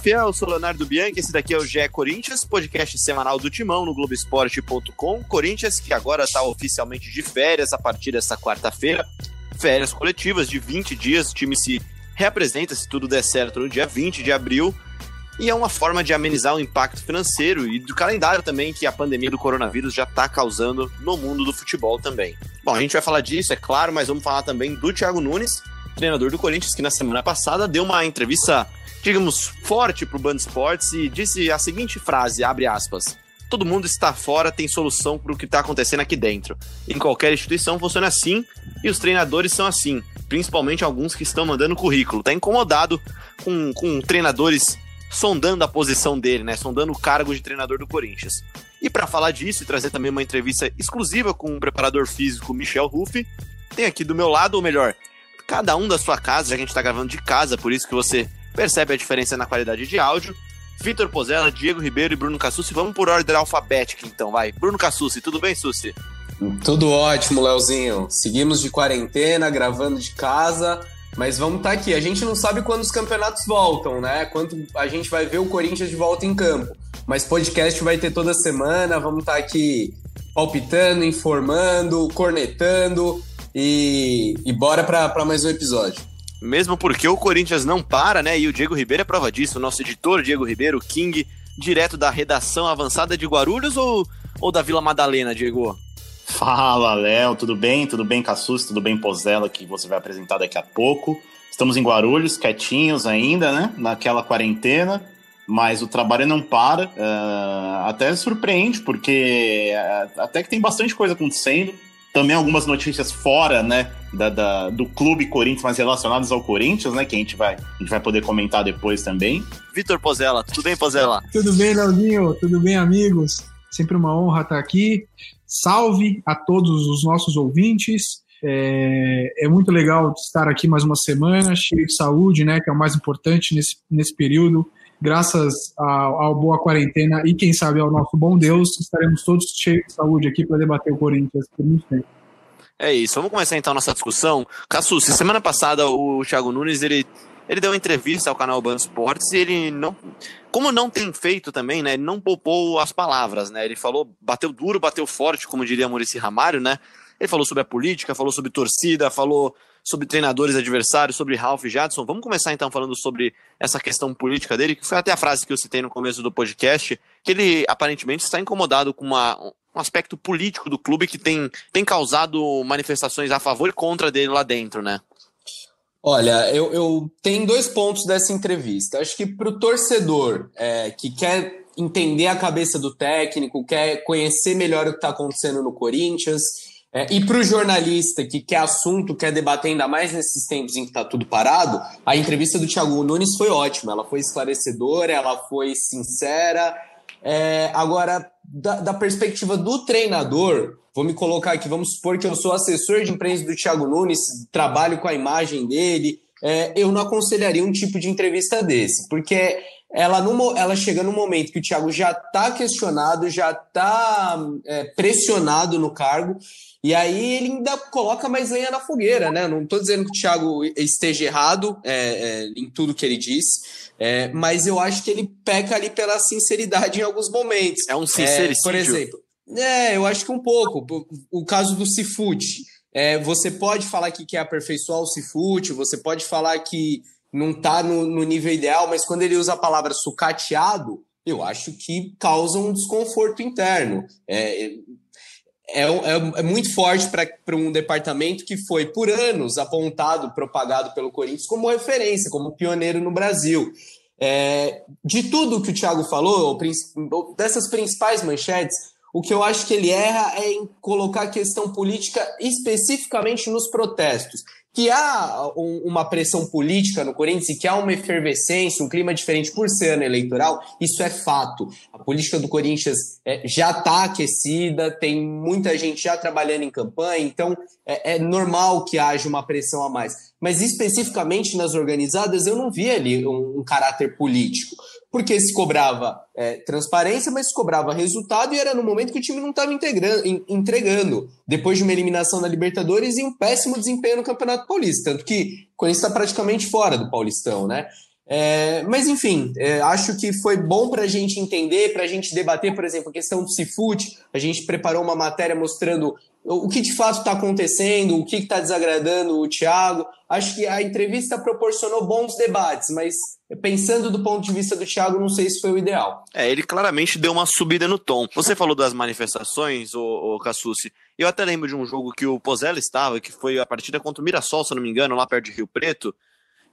Fala Fiel, eu sou Leonardo Bianchi, esse daqui é o GE Corinthians, podcast semanal do Timão no Globoesporte.com. Corinthians que agora está oficialmente de férias a partir dessa quarta-feira, férias coletivas de 20 dias, o time se reapresenta, se tudo der certo, no dia 20 de abril, e é uma forma de amenizar o impacto financeiro e do calendário também que a pandemia do coronavírus já está causando no mundo do futebol também. Bom, a gente vai falar disso, é claro, mas vamos falar também do Thiago Nunes, treinador do Corinthians, que na semana passada deu uma entrevista digamos, forte para o Band Sports e disse a seguinte frase, abre aspas, todo mundo está fora, tem solução para o que está acontecendo aqui dentro. Em qualquer instituição funciona assim e os treinadores são assim, principalmente alguns que estão mandando currículo. Está incomodado com, com treinadores sondando a posição dele, né? Sondando o cargo de treinador do Corinthians. E para falar disso e trazer também uma entrevista exclusiva com o preparador físico Michel Ruff, tem aqui do meu lado, ou melhor, cada um da sua casa, já que a gente está gravando de casa, por isso que você percebe a diferença na qualidade de áudio. Vitor Pozella, Diego Ribeiro e Bruno Cassucci. Vamos por ordem alfabética, então, vai. Bruno Cassucci, tudo bem, Sussi? Tudo ótimo, Leozinho. Seguimos de quarentena, gravando de casa, mas vamos estar tá aqui. A gente não sabe quando os campeonatos voltam, né? Quando a gente vai ver o Corinthians de volta em campo. Mas podcast vai ter toda semana, vamos estar tá aqui palpitando, informando, cornetando e, e bora para mais um episódio. Mesmo porque o Corinthians não para, né? E o Diego Ribeiro é prova disso. O nosso editor, Diego Ribeiro, King, direto da redação avançada de Guarulhos ou, ou da Vila Madalena, Diego? Fala, Léo, tudo bem? Tudo bem, Cassus? Tudo bem, Pozella, que você vai apresentar daqui a pouco. Estamos em Guarulhos, quietinhos ainda, né? Naquela quarentena, mas o trabalho não para. Uh, até surpreende, porque uh, até que tem bastante coisa acontecendo também algumas notícias fora, né, da, da, do clube Corinthians, mas relacionadas ao Corinthians, né, que a gente vai, a gente vai poder comentar depois também. Vitor Pozella, tudo bem, Pozella? Tudo bem, Leozinho? Tudo bem, amigos? Sempre uma honra estar aqui. Salve a todos os nossos ouvintes. É, é, muito legal estar aqui mais uma semana, cheio de saúde, né, que é o mais importante nesse, nesse período graças à boa quarentena e, quem sabe, ao nosso bom Deus, estaremos todos cheios de saúde aqui para debater o Corinthians por muito tempo. É isso, vamos começar então a nossa discussão. Cassus, semana passada o Thiago Nunes, ele, ele deu uma entrevista ao canal Band Sports e ele não, como não tem feito também, né, ele não poupou as palavras, né, ele falou, bateu duro, bateu forte, como diria Maurício Ramário, né, ele falou sobre a política, falou sobre torcida, falou sobre treinadores adversários, sobre Ralph Jadson. Vamos começar então falando sobre essa questão política dele, que foi até a frase que eu citei no começo do podcast, que ele aparentemente está incomodado com uma, um aspecto político do clube que tem, tem causado manifestações a favor e contra dele lá dentro, né? Olha, eu, eu tenho dois pontos dessa entrevista. Acho que para o torcedor é, que quer entender a cabeça do técnico, quer conhecer melhor o que está acontecendo no Corinthians, é, e para o jornalista que quer assunto, quer debater ainda mais nesses tempos em que está tudo parado, a entrevista do Thiago Nunes foi ótima. Ela foi esclarecedora, ela foi sincera. É, agora, da, da, perspectiva do treinador, vou me colocar aqui, vamos supor que eu sou assessor de imprensa do Thiago Nunes, trabalho com a imagem dele, é, eu não aconselharia um tipo de entrevista desse, porque ela, no, ela chega no momento que o Thiago já está questionado, já está é, pressionado no cargo, e aí ele ainda coloca mais lenha na fogueira, né? Não estou dizendo que o Thiago esteja errado é, é, em tudo que ele disse, é, mas eu acho que ele peca ali pela sinceridade em alguns momentos. É um sincericídio? por exemplo. É, eu acho que um pouco. O caso do Cifute. É, você pode falar que quer aperfeiçoar o Cifute, você pode falar que não está no, no, nível ideal, mas quando ele usa a palavra sucateado, eu acho que causa um desconforto interno. É, é, é, é muito forte para um departamento que foi, por anos, apontado, propagado pelo Corinthians como referência, como pioneiro no Brasil. É, de tudo que o Thiago falou, dessas principais manchetes, o que eu acho que ele erra é em colocar a questão política especificamente nos protestos que há um, uma pressão política no Corinthians e que há uma efervescência, um clima diferente por ser ano eleitoral, isso é fato. A política do Corinthians é, já está aquecida, tem muita gente já trabalhando em campanha, então é, é normal que haja uma pressão a mais. Mas especificamente nas organizadas, eu não vi ali um, um caráter político porque se cobrava é, transparência, mas se cobrava resultado e era no momento que o time não estava entregando, depois de uma eliminação na Libertadores e um péssimo desempenho no Campeonato Paulista, tanto que Corinthians está praticamente fora do Paulistão, né? É, mas enfim, é, acho que foi bom para a gente entender, para a gente debater, por exemplo, a questão do Cifute. A gente preparou uma matéria mostrando o que de fato está acontecendo, o que está desagradando o Thiago. Acho que a entrevista proporcionou bons debates, mas pensando do ponto de vista do Thiago, não sei se foi o ideal. É, ele claramente deu uma subida no tom. Você falou das manifestações, o, Cassucci. Eu até lembro de um jogo que o Pozella estava, que foi a partida contra o Mirassol, se não me engano, lá perto de Rio Preto.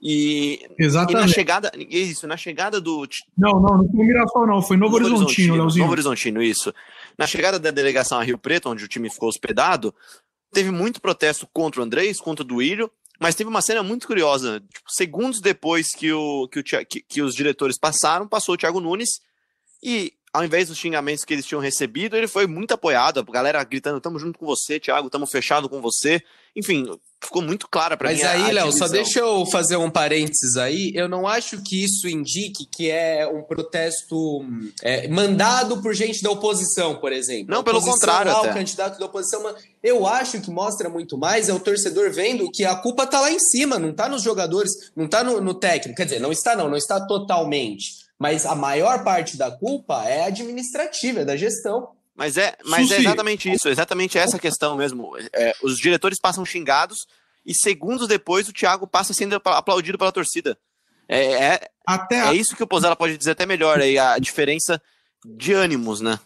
E, Exatamente. e na chegada, isso, na chegada do. Não, não, não foi o Mirassol, não, foi Novo, Novo Horizontino, Leozinho. Novo Horizontino, isso. Na chegada da delegação a Rio Preto, onde o time ficou hospedado, teve muito protesto contra o Andrés, contra o Duílio, mas teve uma cena muito curiosa. Tipo, segundos depois que, o, que, o, que, que os diretores passaram, passou o Thiago Nunes e ao invés dos xingamentos que eles tinham recebido, ele foi muito apoiado, a galera gritando: tamo junto com você, Thiago, tamo fechado com você. Enfim, ficou muito clara para mim. Mas aí, Léo, só deixa eu fazer um parênteses aí. Eu não acho que isso indique que é um protesto é, mandado por gente da oposição, por exemplo. Não, pelo contrário. Lá, até. O candidato da oposição. Eu acho que mostra muito mais é o torcedor vendo que a culpa tá lá em cima, não tá nos jogadores, não tá no, no técnico. Quer dizer, não está, não, não está totalmente. Mas a maior parte da culpa é administrativa, é da gestão. Mas é, mas é exatamente isso, exatamente essa questão mesmo. É, os diretores passam xingados e segundos depois o Thiago passa sendo aplaudido pela torcida. É, é, até é isso que o Pozella pode dizer até melhor aí, a diferença de ânimos, né?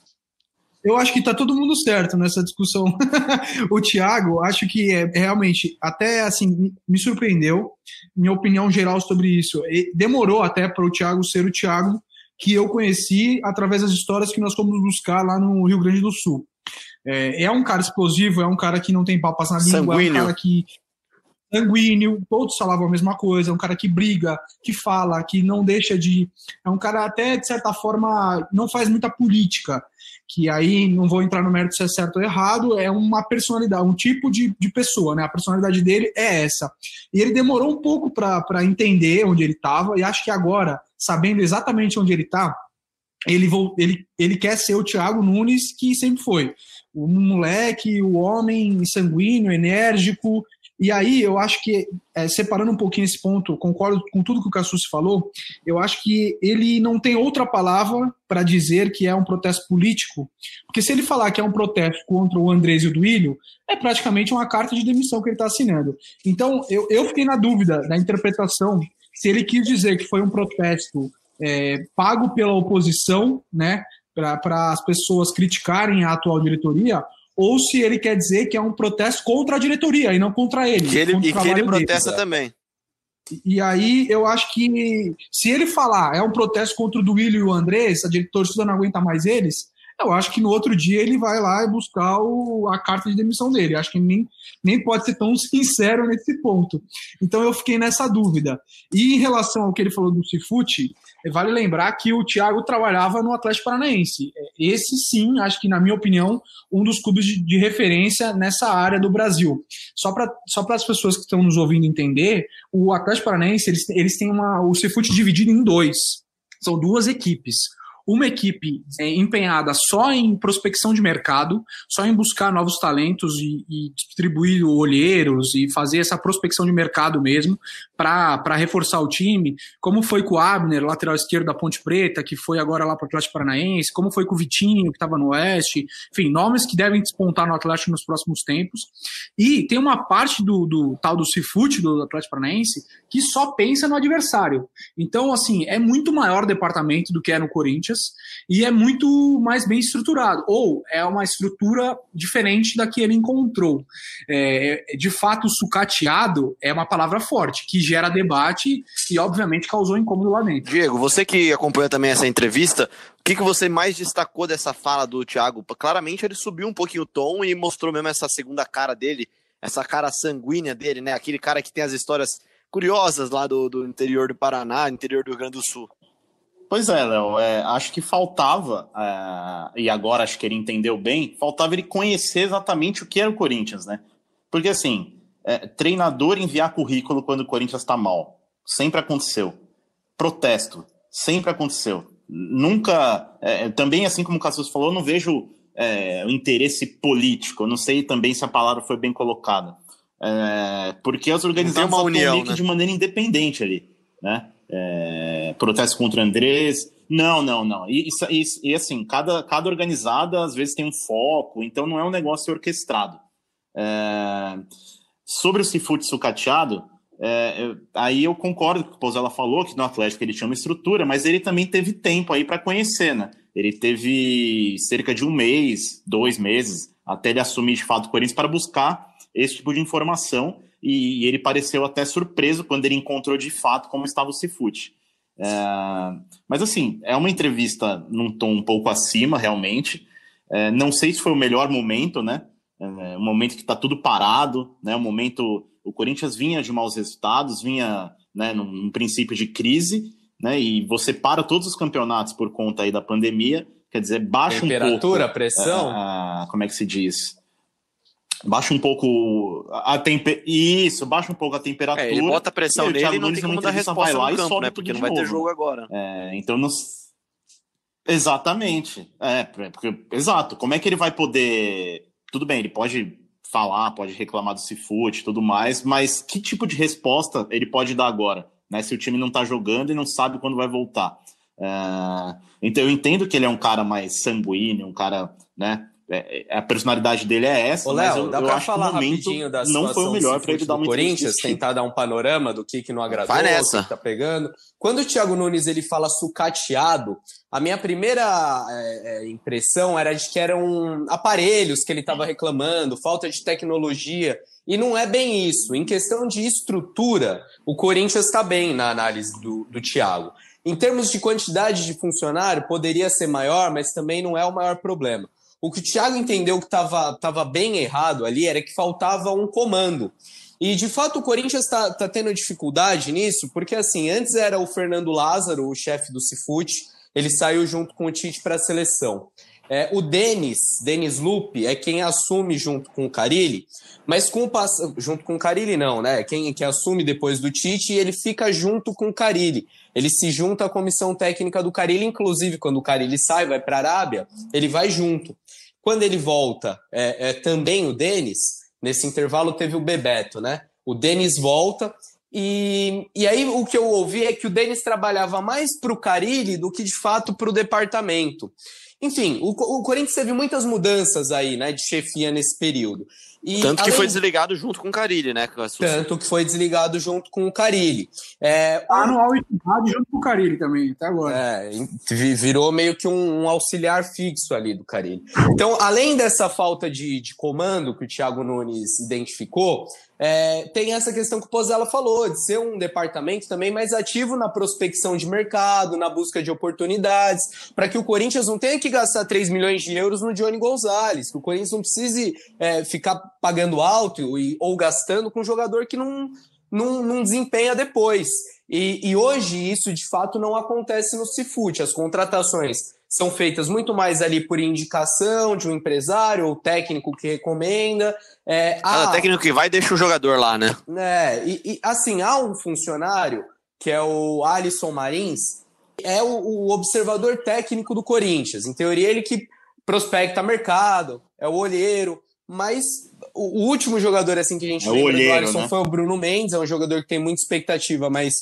Eu acho que está todo mundo certo nessa discussão. o Thiago, acho que é, realmente, até assim, me surpreendeu. Minha opinião geral sobre isso. Demorou até para o Thiago ser o Thiago que eu conheci através das histórias que nós fomos buscar lá no Rio Grande do Sul. É, é um cara explosivo, é um cara que não tem papas na língua, Sanguíneo. é um cara que sanguíneo, todos falavam a mesma coisa, é um cara que briga, que fala, que não deixa de. É um cara até, de certa forma, não faz muita política, que aí não vou entrar no mérito se é certo ou errado, é uma personalidade, um tipo de, de pessoa, né? A personalidade dele é essa. E ele demorou um pouco para entender onde ele estava, e acho que agora sabendo exatamente onde ele está, ele, ele, ele quer ser o Thiago Nunes que sempre foi. O moleque, o homem sanguíneo, enérgico. E aí eu acho que, é, separando um pouquinho esse ponto, concordo com tudo que o Cassus falou, eu acho que ele não tem outra palavra para dizer que é um protesto político, porque se ele falar que é um protesto contra o Andrés e o Duílio, é praticamente uma carta de demissão que ele está assinando. Então eu, eu fiquei na dúvida da interpretação se ele quis dizer que foi um protesto é, pago pela oposição, né, para as pessoas criticarem a atual diretoria, ou se ele quer dizer que é um protesto contra a diretoria e não contra ele. Que ele e que ele protesta dele. também. E aí eu acho que se ele falar é um protesto contra o Duílio e o Andrés, a torcida não aguenta mais eles, eu acho que no outro dia ele vai lá e buscar o, a carta de demissão dele. Eu acho que nem, nem pode ser tão sincero nesse ponto. Então eu fiquei nessa dúvida. E em relação ao que ele falou do Cifute, vale lembrar que o Thiago trabalhava no Atlético Paranaense. Esse sim, acho que, na minha opinião, um dos clubes de, de referência nessa área do Brasil. Só para só as pessoas que estão nos ouvindo entender, o Atlético Paranaense eles, eles têm uma, o Cifute dividido em dois. São duas equipes uma equipe é, empenhada só em prospecção de mercado, só em buscar novos talentos e, e distribuir olheiros e fazer essa prospecção de mercado mesmo para reforçar o time, como foi com o Abner, lateral esquerdo da Ponte Preta, que foi agora lá para o Atlético Paranaense, como foi com o Vitinho, que estava no Oeste, enfim, nomes que devem despontar no Atlético nos próximos tempos. E tem uma parte do, do tal do Cifute do Atlético Paranaense que só pensa no adversário. Então, assim, é muito maior departamento do que é no Corinthians e é muito mais bem estruturado, ou é uma estrutura diferente da que ele encontrou. É, de fato, sucateado é uma palavra forte, que gera debate e, obviamente, causou incômodo lá dentro. Diego, você que acompanha também essa entrevista, o que, que você mais destacou dessa fala do Thiago? Claramente ele subiu um pouquinho o tom e mostrou mesmo essa segunda cara dele, essa cara sanguínea dele, né? Aquele cara que tem as histórias curiosas lá do, do interior do Paraná, interior do Rio Grande do Sul. Pois é, Léo, é, acho que faltava, é, e agora acho que ele entendeu bem, faltava ele conhecer exatamente o que era o Corinthians, né? Porque assim, é, treinador enviar currículo quando o Corinthians está mal, sempre aconteceu. Protesto, sempre aconteceu. Nunca, é, também assim como o Cassus falou, eu não vejo é, o interesse político, eu não sei também se a palavra foi bem colocada. É, porque as organizações união, meio né? de maneira independente ali, né? Protesto contra o Andrés. Não, não, não. E, e, e, assim, cada, cada organizada às vezes tem um foco, então não é um negócio orquestrado. É... Sobre o Cifute sucateado, é, aí eu concordo com o que o Pozella falou, que no Atlético ele tinha uma estrutura, mas ele também teve tempo aí para conhecer, né? Ele teve cerca de um mês, dois meses, até ele assumir de fato o Corinthians para buscar esse tipo de informação e, e ele pareceu até surpreso quando ele encontrou de fato como estava o Cifute. É, mas assim, é uma entrevista num tom um pouco acima, realmente. É, não sei se foi o melhor momento, né? É, um momento que está tudo parado, né? Um momento o Corinthians vinha de maus resultados, vinha né, num, num, princípio de crise, né? E você para todos os campeonatos por conta aí da pandemia, quer dizer, baixa um pouco. Temperatura, pressão? A, a, como é que se diz? Baixa um pouco a temper... Isso, baixa um pouco a temperatura. É, ele bota a pressão e nele e não tem como dar resposta vai lá no campo, né? Porque não vai ter jogo agora. É, então não... Exatamente. É, porque, exato. Como é que ele vai poder. Tudo bem, ele pode falar, pode reclamar do Cifute e tudo mais, mas que tipo de resposta ele pode dar agora, né? Se o time não tá jogando e não sabe quando vai voltar. É... Então eu entendo que ele é um cara mais sanguíneo, um cara, né? É, é a personalidade dele é essa. Ô, Léo, dá para falar rapidinho da não foi o melhor para ele dar uma Corinthians, tentar dar um panorama do que, que não agradou, Vai nessa. o que tá pegando. Quando o Thiago Nunes ele fala sucateado, a minha primeira é, é impressão era de que eram aparelhos que ele estava reclamando, falta de tecnologia. E não é bem isso. Em questão de estrutura, o Corinthians está bem na análise do, do Thiago. Em termos de quantidade de funcionário, poderia ser maior, mas também não é o maior problema. O que o Thiago entendeu que estava tava bem errado ali era que faltava um comando. E de fato o Corinthians está tá tendo dificuldade nisso, porque assim, antes era o Fernando Lázaro, o chefe do Cifute, ele saiu junto com o Tite para a seleção. É, o Denis, Denis Lupe, é quem assume junto com o Carilli, mas com o pass... junto com o Carilli não, né? Quem, quem assume depois do Tite e ele fica junto com o Carilli. Ele se junta à comissão técnica do Carilli, inclusive quando o Carilli sai, vai para a Arábia, ele vai junto. Quando ele volta, é, é, também o Denis, nesse intervalo teve o Bebeto, né? O Denis volta e, e aí o que eu ouvi é que o Denis trabalhava mais para o Carilli do que de fato para o departamento. Enfim, o, o Corinthians teve muitas mudanças aí, né, de chefia nesse período. E, Tanto que além... foi desligado junto com o Carilli, né? Tanto que foi desligado junto com o Carilli. É, tá no Al junto com o Carilli também, até agora. É, virou meio que um, um, auxiliar fixo ali do Carilli. Então, além dessa falta de, de comando que o Thiago Nunes identificou, é, tem essa questão que o Pozella falou, de ser um departamento também mais ativo na prospecção de mercado, na busca de oportunidades, para que o Corinthians não tenha que gastar 3 milhões de euros no Johnny Gonzalez, que o Corinthians não precise é, ficar pagando alto e, ou gastando com um jogador que não, não, não desempenha depois. E, e, hoje isso de fato não acontece no Cifute. As contratações são feitas muito mais ali por indicação de um empresário ou técnico que recomenda. É, há, técnico que vai deixa o jogador lá, né? É, e, e, assim, há um funcionário que é o Alisson Marins, é o, o observador técnico do Corinthians. Em teoria, ele que prospecta mercado, é o olheiro, mas o, último jogador assim que a gente é lembra olheiro, do Alisson né? foi o Bruno Mendes, é um jogador que tem muita expectativa, mas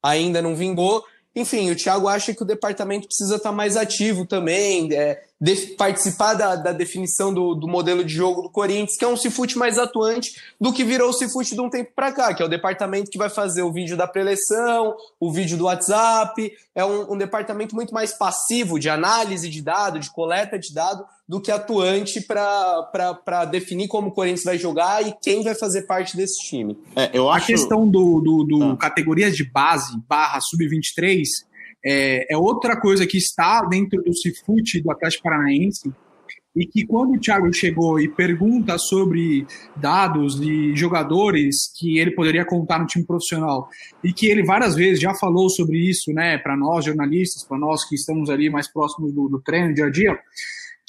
ainda não vingou. Enfim, o Thiago acha que o departamento precisa estar mais ativo também, é, de, participar da, da definição do, do, modelo de jogo do Corinthians, que é um Cifute mais atuante do que virou o Cifute de um tempo para cá, que é o departamento que vai fazer o vídeo da preleção, o vídeo do WhatsApp, é um, um departamento muito mais passivo de análise de dado, de coleta de dado, do que atuante para definir como o Corinthians vai jogar e quem vai fazer parte desse time. É, eu acho... A questão do, do, do ah. categorias de base barra sub-23 é, é, outra coisa que está dentro do Cifute do Atlético Paranaense e que quando o Thiago chegou e pergunta sobre dados de jogadores que ele poderia contar no time profissional e que ele várias vezes já falou sobre isso, né, para nós jornalistas, para nós que estamos ali mais próximos do, do treino dia a dia,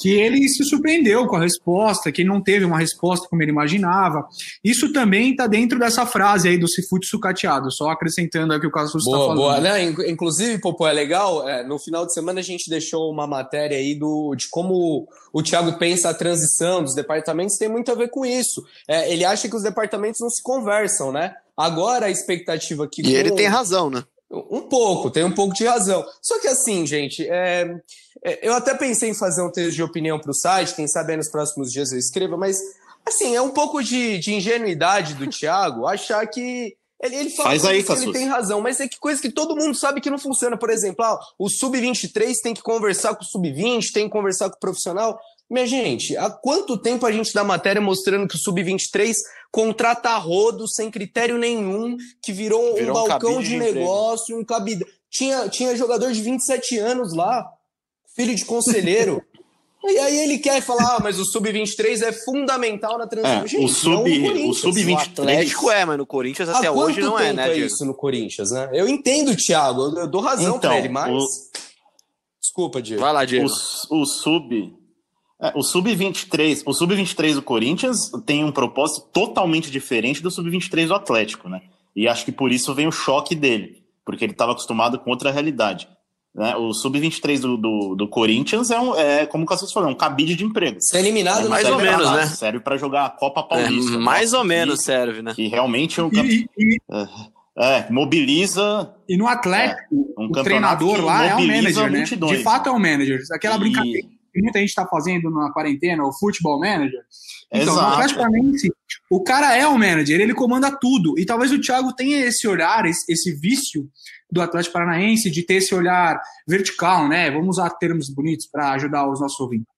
que ele se surpreendeu com a resposta, que não teve uma resposta como ele imaginava. Isso também está dentro dessa frase aí do Cifute sucateado, só acrescentando aqui o caso está falando. Boa, né? Inclusive, Popô, é legal, é, no final de semana a gente deixou uma matéria aí do, de como o Thiago pensa a transição dos departamentos, tem muito a ver com isso. É, ele acha que os departamentos não se conversam, né? Agora a expectativa que... E com... ele tem razão, né? Um pouco, tem um pouco de razão. Só que assim, gente, é, é, eu até pensei em fazer um texto de opinião para o site, quem sabe aí nos próximos dias eu escreva, mas assim, é um pouco de, de ingenuidade do Thiago achar que ele, ele fala Faz aí, que ele tem razão, mas é que coisa que todo mundo sabe que não funciona. Por exemplo, ah, o sub-23 tem que conversar com o sub-20, tem que conversar com o profissional. Minha gente, há quanto tempo a gente dá matéria mostrando que o sub-23 contrata rodo sem critério nenhum, que virou, virou um, um balcão de, de negócio, um cabide. Tinha, tinha jogador de 27 anos lá, filho de conselheiro. E aí ele quer falar, ah, mas o sub-23 é fundamental na transição. É, Gente, o sub, o sub-23 Atlético é, mas no Corinthians até hoje não é, né? É isso no Corinthians, né? Eu entendo, Thiago, eu dou razão então, para ele, mas o... Desculpa, Diego. Vai lá, Diego. O, o sub é, o sub-23, o sub-23 do Corinthians tem um propósito totalmente diferente do sub-23 do Atlético, né? E acho que por isso vem o choque dele, porque ele estava acostumado com outra realidade. Né? O sub-23 do, do, do, Corinthians é, um, é, como o Cassius falou, um cabide de emprego. Ser eliminado é, mais ou menos, né? Serve para jogar a Copa Paulista. É, mais ou menos serve, né? Que realmente é um e, e, é, mobiliza. E no Atlético, é, um o treinador lá é o manager, né? De fato é o manager. Aquela e... brincadeira que muita gente está fazendo na quarentena, o futebol manager. Então, Exato. Paranaense, o cara é o manager, ele comanda tudo. E talvez o Thiago tenha esse olhar, esse, esse vício do Atlético Paranaense de ter esse olhar vertical, né? Vamos usar termos bonitos para ajudar os nossos ouvintes.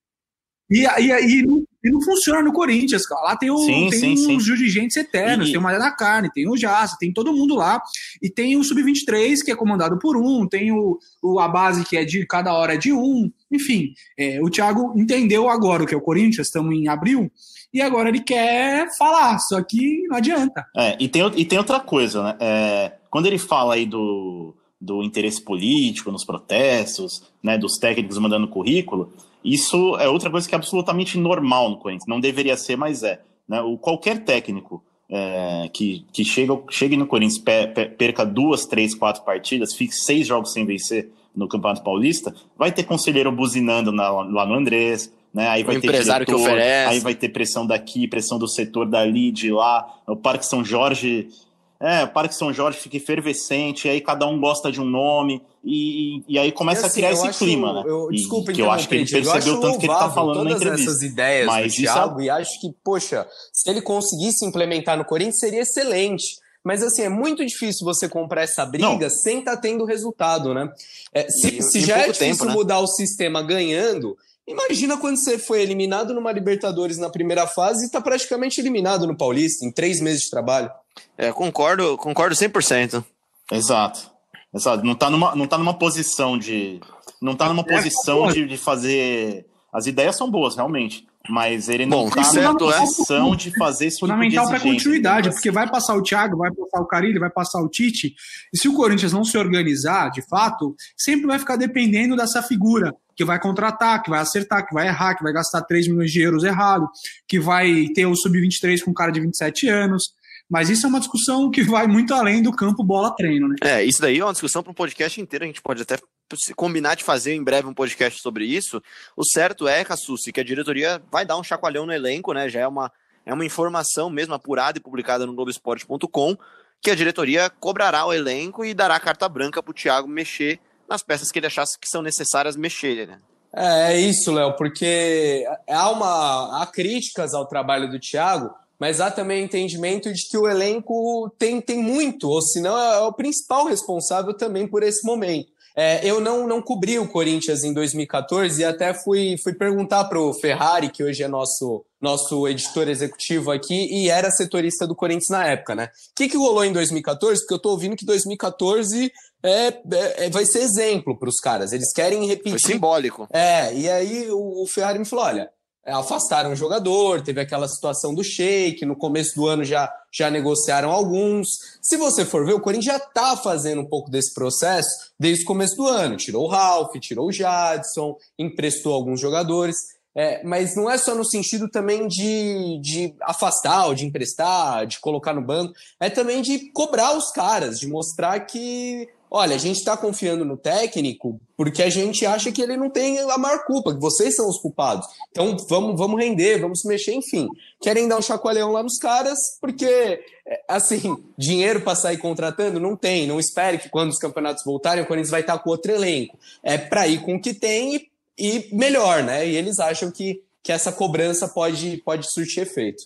E, e, e, não, e não funciona no Corinthians, cara. Lá tem, o, sim, tem sim, os dirigentes eternos, e... tem o Maria da Carne, tem o Jaça, tem todo mundo lá. E tem o Sub-23, que é comandado por um, tem o, o, a base que é de cada hora é de um. Enfim, é, o Thiago entendeu agora o que é o Corinthians, estamos em abril, e agora ele quer falar, só que não adianta. É, e, tem, e tem outra coisa, né? É, quando ele fala aí do, do interesse político nos protestos, né, dos técnicos mandando currículo, isso é outra coisa que é absolutamente normal no Corinthians. Não deveria ser, mas é. Né? O, qualquer técnico é, que, que chega, chegue no Corinthians, perca duas, três, quatro partidas, fique seis jogos sem vencer no Campeonato Paulista, vai ter conselheiro buzinando na, lá no Andrés, né? Aí vai o ter empresário diretor, que oferece. aí vai ter pressão daqui, pressão do setor dali, de lá. O Parque São Jorge é, o Parque São Jorge fica efervescente, aí cada um gosta de um nome, e, e aí começa assim, a criar esse acho, clima, né? Eu, desculpa, que eu acho que ele percebeu tanto que ele tá falando todas na entrevista. essas ideias Mas do Thiago, é... e acho que, poxa, se ele conseguisse implementar no Corinthians, seria excelente. Mas assim, é muito difícil você comprar essa briga Não. sem estar tá tendo resultado, né? É, se, e, se já é difícil tempo, né? mudar o sistema ganhando, Imagina quando você foi eliminado numa Libertadores na primeira fase e está praticamente eliminado no Paulista, em três meses de trabalho. É, concordo, concordo 100%. Exato. Exato. Não está numa, não tá numa posição de. Não tá numa é, posição de, de fazer. As ideias são boas, realmente. Mas ele não está numa é. posição é. de fazer isso. Tipo Fundamental para continuidade, porque vai passar o Thiago, vai passar o Carilli, vai passar o Tite. E se o Corinthians não se organizar, de fato, sempre vai ficar dependendo dessa figura que vai contratar, que vai acertar, que vai errar, que vai gastar 3 milhões de euros errado, que vai ter o sub-23 com um cara de 27 anos. Mas isso é uma discussão que vai muito além do campo bola-treino, né? É, isso daí é uma discussão para um podcast inteiro. A gente pode até combinar de fazer em breve um podcast sobre isso. O certo é, Cassucci, que a diretoria vai dar um chacoalhão no elenco, né? Já é uma, é uma informação mesmo apurada e publicada no Globoesporte.com que a diretoria cobrará o elenco e dará carta branca para o Thiago mexer nas peças que ele achasse que são necessárias mexer, né? É, é isso, Léo, porque há, uma, há críticas ao trabalho do Thiago, mas há também entendimento de que o elenco tem, tem muito, ou senão é o principal responsável também por esse momento. É, eu não, não cobri o Corinthians em 2014 e até fui, fui perguntar para o Ferrari, que hoje é nosso, nosso editor executivo aqui e era setorista do Corinthians na época, né? O que, que rolou em 2014? Porque eu estou ouvindo que 2014 é, é, é, vai ser exemplo para os caras. Eles querem repetir. Foi simbólico. É, e aí o, o Ferrari me falou: olha, é, afastaram o jogador, teve aquela situação do shake, no começo do ano já, já negociaram alguns. Se você for ver, o Corinthians já está fazendo um pouco desse processo desde o começo do ano. Tirou o Ralph, tirou o Jadson, emprestou alguns jogadores. É, mas não é só no sentido também de, de afastar de emprestar, de colocar no banco, é também de cobrar os caras, de mostrar que olha, a gente está confiando no técnico porque a gente acha que ele não tem a maior culpa, que vocês são os culpados. Então vamos, vamos render, vamos mexer, enfim. Querem dar um chacoalhão lá nos caras, porque, é, assim, dinheiro para sair contratando não tem. Não espere que quando os campeonatos voltarem, o Corinthians vai estar com outro elenco. É para ir com o que tem e, e melhor, né? E eles acham que, que essa cobrança pode, pode surtir efeito.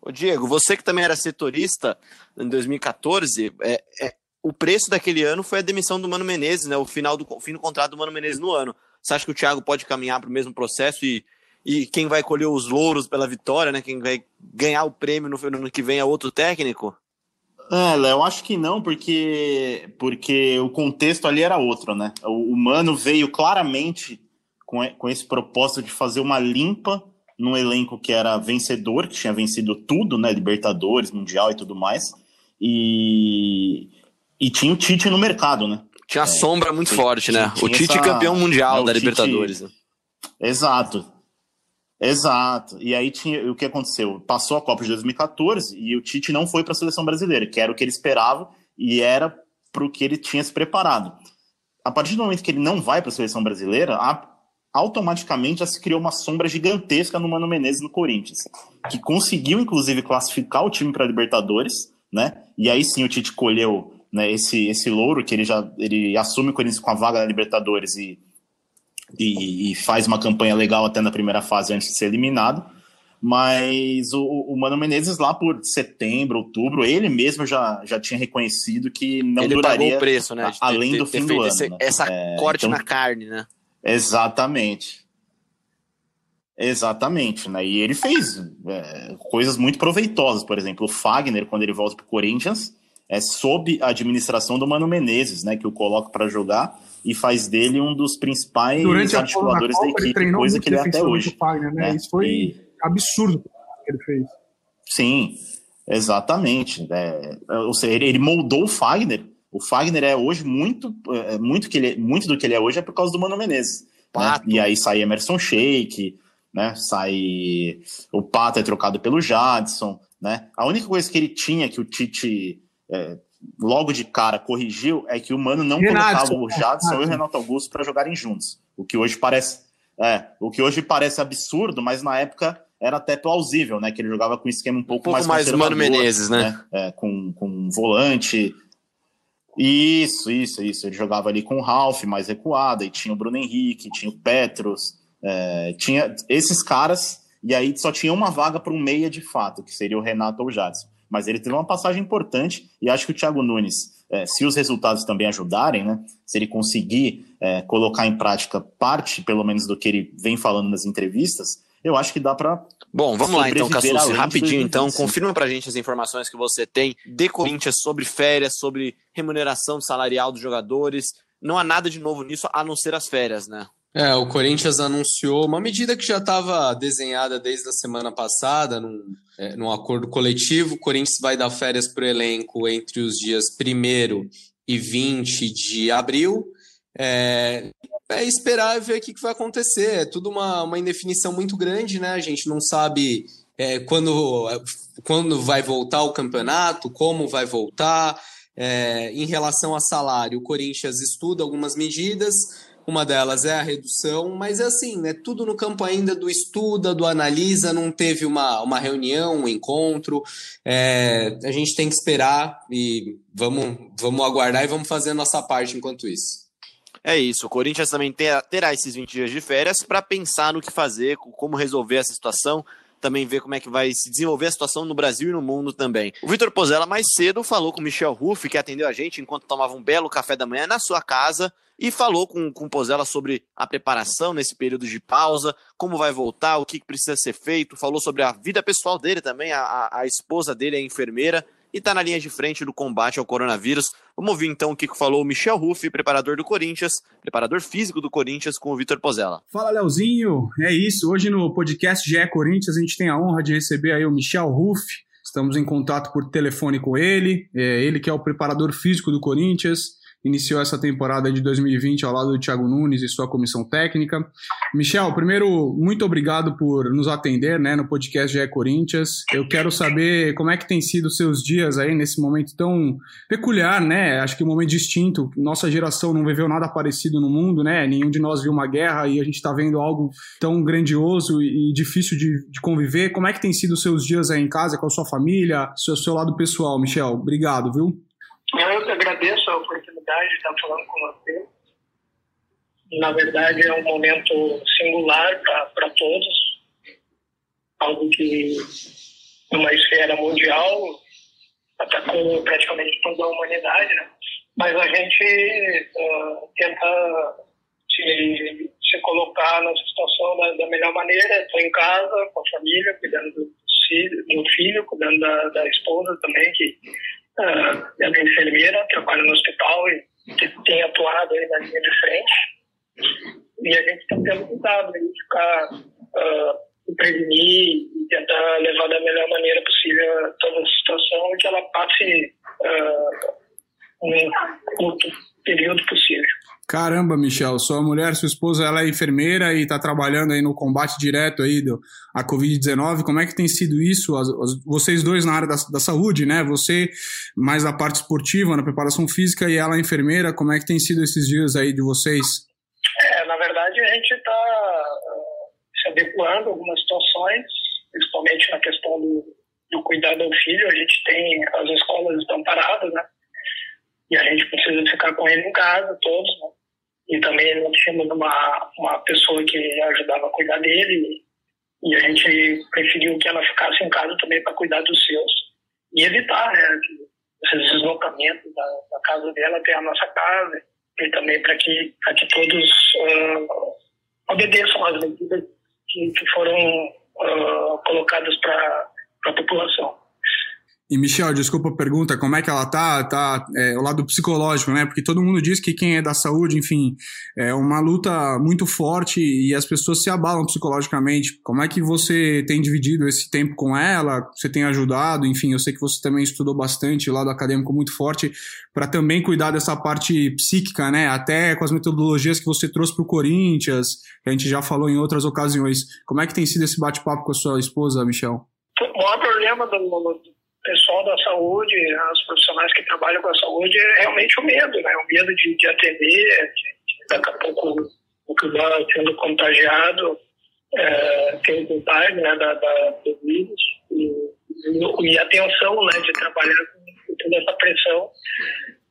Ô Diego, você que também era setorista em 2014, é, é, o preço daquele ano foi a demissão do Mano Menezes, né? O final do o fim do contrato do Mano Menezes no ano. Você acha que o Thiago pode caminhar para o mesmo processo e, e quem vai colher os louros pela vitória, né? Quem vai ganhar o prêmio no ano que vem é outro técnico? É, Léo, acho que não, porque, porque o contexto ali era outro, né? O, Mano veio claramente com, com esse propósito de fazer uma limpa num elenco que era vencedor, que tinha vencido tudo, né? Libertadores, Mundial e tudo mais. E, e tinha o Tite no mercado, né? Tinha a é, sombra muito forte, né? o Tite essa... campeão mundial é, da Libertadores. Tite... Exato. Exato. E aí tinha o que aconteceu? Passou a Copa de 2014 e o Tite não foi para a seleção brasileira, que era o que ele esperava e era para o que ele tinha se preparado. A partir do momento que ele não vai para a seleção brasileira, a... automaticamente já se criou uma sombra gigantesca no Mano Menezes no Corinthians, que conseguiu inclusive classificar o time para a Libertadores, né? E aí sim o Tite colheu né, esse, esse louro que ele já ele assume o Corinthians com a vaga na Libertadores e, e, e, faz uma campanha legal até na primeira fase antes de ser eliminado. Mas o, o Mano Menezes lá por setembro, outubro, ele mesmo já, já tinha reconhecido que não ele duraria pagou o preço, né? além ter, do fim do ano. Esse, né? Essa é, corte então, na carne, né? Exatamente. Exatamente, né? E ele fez é, coisas muito proveitosas, por exemplo, o Fagner, quando ele volta para o Corinthians, é sob a administração do Mano Menezes, né, que o coloca para jogar e faz dele um dos principais Durante articuladores Copa, da equipe, coisa que ele é até hoje. Né? É, Isso foi e... absurdo que ele fez. Sim, exatamente. É, ou seja, ele, moldou o Fagner. O Fagner é hoje muito, é, muito, que ele, muito do que ele é hoje é por causa do Mano Menezes. Né? E aí sai Emerson Sheik, né? Sai o Pato é trocado pelo Jadson, né? A única coisa que ele tinha que o Tite é, logo de cara corrigiu é que o Mano não Renato, colocava o Jadson e o Renato Augusto para jogarem juntos. O que hoje parece é, o que hoje parece absurdo, mas na época era até plausível, né? Que ele jogava com um esquema um pouco, um pouco mais, mais Mano Menezes, né? né? É, com, com um volante. Isso, isso, isso. Ele jogava ali com o Ralph mais recuado, e tinha o Bruno Henrique, tinha o Petros, é, tinha esses caras, e aí só tinha uma vaga para um meia de fato, que seria o Renato ou o Jadson mas ele teve uma passagem importante e acho que o Thiago Nunes, é, se os resultados também ajudarem, né, se ele conseguir é, colocar em prática parte, pelo menos, do que ele vem falando nas entrevistas, eu acho que dá para. Bom, vamos lá então, Cassus, rapidinho então, confirma pra gente as informações que você tem de Corinthians sobre férias, sobre remuneração salarial dos jogadores. Não há nada de novo nisso a não ser as férias, né? É, o Corinthians anunciou uma medida que já estava desenhada desde a semana passada, num, é, num acordo coletivo. O Corinthians vai dar férias para o elenco entre os dias 1 e 20 de abril. É, é esperar ver o que, que vai acontecer. É tudo uma, uma indefinição muito grande, né? A gente não sabe é, quando, quando vai voltar o campeonato, como vai voltar. É, em relação a salário, o Corinthians estuda algumas medidas uma delas é a redução, mas é assim, né? Tudo no campo ainda do estuda, do analisa, não teve uma, uma reunião, um encontro. É, a gente tem que esperar e vamos, vamos aguardar e vamos fazer a nossa parte enquanto isso. É isso, o Corinthians também terá esses 20 dias de férias para pensar no que fazer, como resolver essa situação também ver como é que vai se desenvolver a situação no Brasil e no mundo também. O Vitor Pozella mais cedo falou com o Michel Ruff, que atendeu a gente enquanto tomava um belo café da manhã na sua casa, e falou com, com o Pozella sobre a preparação nesse período de pausa, como vai voltar, o que precisa ser feito, falou sobre a vida pessoal dele também, a, a esposa dele é enfermeira, e está na linha de frente do combate ao coronavírus. Vamos ouvir então o que falou o Michel Ruff, preparador do Corinthians, preparador físico do Corinthians, com o Vitor Pozella. Fala, Leozinho. É isso. Hoje no podcast GE Corinthians a gente tem a honra de receber aí o Michel Ruff. Estamos em contato por telefone com ele. É ele que é o preparador físico do Corinthians. Iniciou essa temporada de 2020 ao lado do Thiago Nunes e sua comissão técnica. Michel, primeiro, muito obrigado por nos atender né, no podcast GE Corinthians. Eu quero saber como é que tem sido os seus dias aí nesse momento tão peculiar, né? Acho que um momento distinto. Nossa geração não viveu nada parecido no mundo, né? Nenhum de nós viu uma guerra e a gente está vendo algo tão grandioso e difícil de, de, conviver. Como é que tem sido os seus dias aí em casa, com a sua família, seu, seu lado pessoal, Michel? Obrigado, viu? Eu agradeço a oportunidade de estar falando com você. Na verdade, é um momento singular para todos, algo que, numa esfera mundial, atacou praticamente toda a humanidade, né? Mas a gente uh, tenta se, se colocar nessa situação da, da melhor maneira. Estou em casa, com a família, cuidando do filho, do filho cuidando da, da esposa também, que ela é enfermeira, trabalha no hospital e tem atuado aí na linha de frente. E a gente está tendo cuidado de ficar, uh, prevenir e tentar levar da melhor maneira possível toda a situação e que ela passe uh, um curto período possível. Caramba, Michel, sua mulher, sua esposa, ela é enfermeira e está trabalhando aí no combate direto aí do a Covid-19. Como é que tem sido isso? As, as, vocês dois na área da, da, saúde, né? Você mais na parte esportiva, na preparação física e ela enfermeira. Como é que tem sido esses dias aí de vocês? É, na verdade a gente está uh, se adequando a algumas situações, principalmente na questão do, do cuidado ao filho. A gente tem, as escolas estão paradas, né? E a gente precisa ficar com ele em casa, todos, né? E também nós tínhamos uma, uma pessoa que ajudava a cuidar dele, e a gente preferiu que ela ficasse em casa também para cuidar dos seus. E evitar né, esses deslocamentos da, da, casa dela até a nossa casa, e também para que, que todos uh, obedeçam às medidas que, que foram uh, colocadas para a população. E Michel, desculpa a pergunta, como é que ela tá? Tá é, o lado psicológico, né? Porque todo mundo diz que quem é da saúde, enfim, é uma luta muito forte e as pessoas se abalam psicologicamente. Como é que você tem dividido esse tempo com ela? Você tem ajudado? Enfim, eu sei que você também estudou bastante, lado acadêmico muito forte, para também cuidar dessa parte psíquica, né? Até com as metodologias que você trouxe para o Corinthians, que a gente já falou em outras ocasiões. Como é que tem sido esse bate-papo com a sua esposa, Michel? O maior problema do, pessoal da saúde, os profissionais que trabalham com a saúde, é realmente o medo, né? O medo de, de atender, de, de daqui a pouco o que vai sendo contagiado, é, ter vontade né, da, da, do vírus e, e, a tensão né, de trabalhar com toda essa pressão.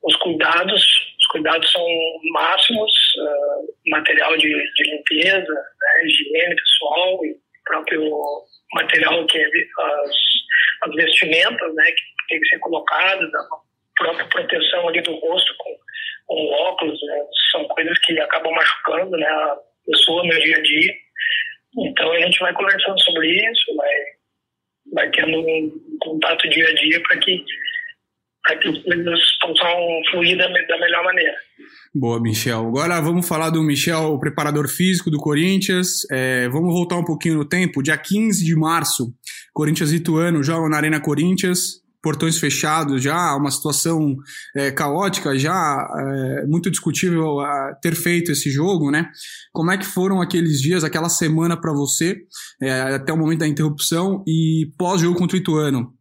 Os cuidados, os cuidados são máximos, uh, material de, de limpeza, né, higiene pessoal e próprio material que é as as vestimentas, né, que tem que ser colocadas, a própria proteção ali do rosto com, com óculos, né, são coisas que acabam machucando, né, a pessoa no dia a dia. Então a gente vai conversando sobre isso, vai, vai tendo um contato dia a dia para que que as coisas possam fluir da, da melhor maneira. Boa, Michel. Agora vamos falar do Michel, o preparador físico do Corinthians. É, vamos voltar um pouquinho no tempo. Dia 15 de março, Corinthians e Ituano jogam na Arena Corinthians, portões fechados já, uma situação é, caótica, já é, muito discutível ter feito esse jogo, né? Como é que foram aqueles dias, aquela semana para você, é, até o momento da interrupção e pós-jogo contra o Ituano?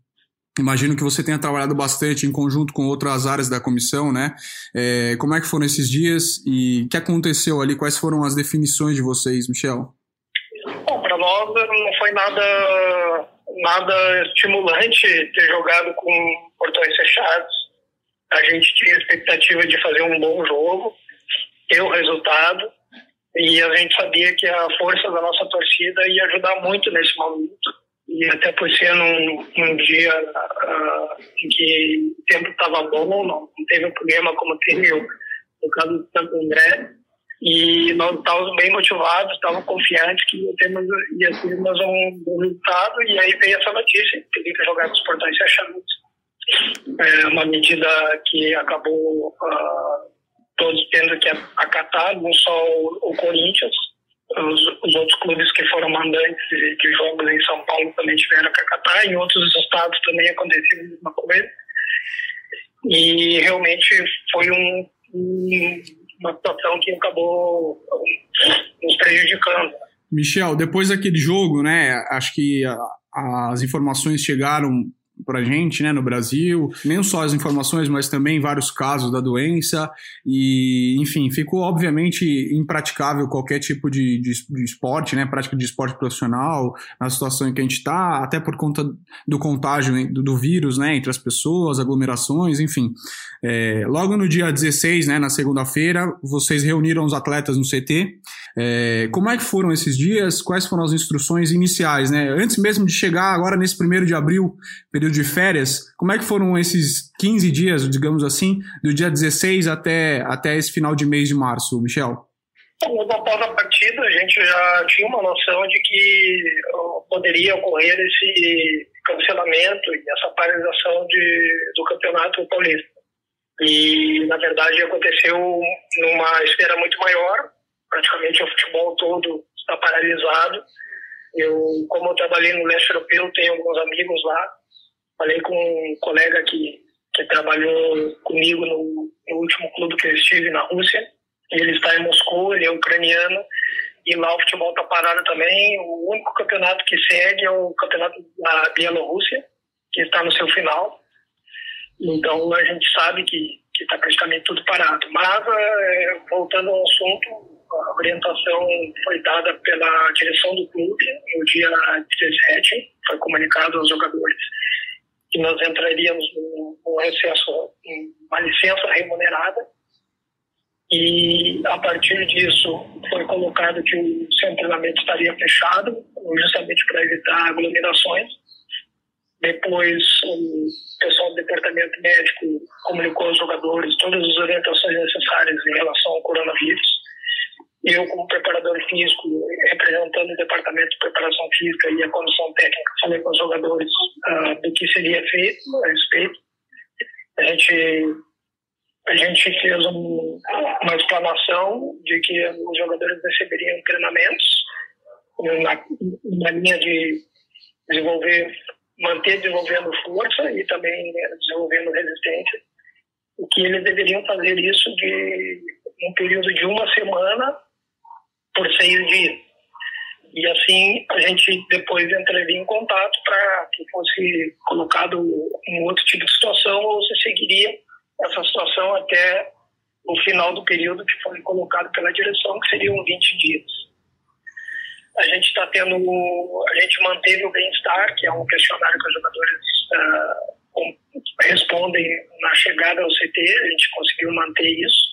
Imagino que você tenha trabalhado bastante em conjunto com outras áreas da comissão, né? É, como é que foram esses dias e o que aconteceu ali? Quais foram as definições de vocês, Michel? Bom, para nós não foi nada, nada estimulante ter jogado com portões fechados. A gente tinha a expectativa de fazer um bom jogo, ter o resultado, e a gente sabia que a força da nossa torcida ia ajudar muito nesse momento e até por ser num, num dia uh, em que o tempo estava bom, não, não teve um problema como teve no caso do Santo André. E nós estávamos bem motivados, estávamos confiantes que ia ter, ia um bom resultado. E aí veio essa notícia, teria que jogar com os portões fechados. É uma medida que acabou uh, todos tendo que acatar, não só o, o Corinthians, os, os, outros clubes que foram mandantes de, jogos em São Paulo também tiveram que acatar, em outros estados também aconteceu a mesma coisa. E realmente foi um, uma situação que acabou nos prejudicando. Michel, depois daquele jogo, né, acho que a, as informações chegaram para gente, né, no Brasil, nem só as informações, mas também vários casos da doença e, enfim, ficou obviamente impraticável qualquer tipo de, de, de esporte, né, prática de esporte profissional na situação em que a gente está, até por conta do contágio do, do, vírus, né, entre as pessoas, aglomerações, enfim. É, logo no dia 16, né, na segunda-feira, vocês reuniram os atletas no CT. É, como é que foram esses dias? Quais foram as instruções iniciais, né? Antes mesmo de chegar agora nesse primeiro de abril, período de férias, como é que foram esses 15 dias, digamos assim, do dia 16 até, até esse final de mês de março, Michel? Logo após a partida, a gente já tinha uma noção de que poderia ocorrer esse cancelamento e essa paralisação de, do campeonato paulista. E, na verdade, aconteceu numa esfera muito maior, praticamente o futebol todo está paralisado. Eu, como eu trabalhei no leste europeu, tenho alguns amigos lá, Falei com um colega que, que trabalhou comigo no, no último clube que eu estive na Rússia. Ele está em Moscou, ele é ucraniano. E lá o futebol está parado também. O único campeonato que segue é o campeonato da Bielorrússia, que está no seu final. Então a gente sabe que está praticamente tudo parado. Mas, é, voltando ao assunto, a orientação foi dada pela direção do clube no dia 17, foi comunicado aos jogadores que nós entraríamos num recesso, uma licença remunerada, e a partir disso foi colocado que o de treinamento estaria fechado, justamente para evitar aglomerações. Depois, o pessoal do departamento médico comunicou aos jogadores todas as orientações necessárias em relação ao coronavírus eu, como preparador físico, representando o departamento de preparação física e a comissão técnica, falei com os jogadores uh, do que seria feito a respeito. A gente, a gente fez um, uma explanação de que os jogadores receberiam treinamentos na, na linha de desenvolver, manter desenvolvendo força e também né, desenvolvendo resistência. O que eles deveriam fazer isso de um período de uma semana por seis dias. E assim a gente depois entraria em contato para que fosse colocado um outro tipo de situação ou se seguiria essa situação até o final do período que foi colocado pela direção, que seriam 20 dias. A gente está tendo, a gente manteve o bem-estar, que é um questionário que os jogadores uh, respondem na chegada ao CT, a gente conseguiu manter isso.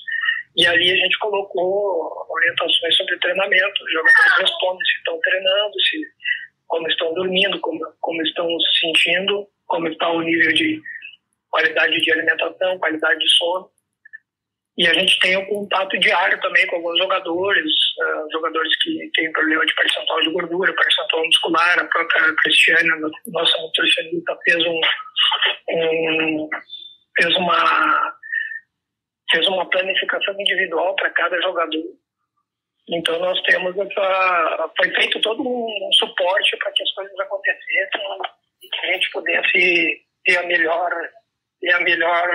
E ali a gente colocou orientações sobre treinamento, os jogadores respondem se estão treinando, se como estão dormindo, como, como estão se sentindo, como está o nível de qualidade de alimentação, qualidade de sono. E a gente tem um contato diário também com alguns jogadores, uh, jogadores que têm problema de percentual de gordura, percentual muscular. A própria Cristiane, nossa nutricionista, fez um, um fez uma fez uma planificação individual para cada jogador. Então nós temos essa, foi feito todo um suporte para que as coisas acontecessem e que a gente pudesse ter a melhor, ter a melhor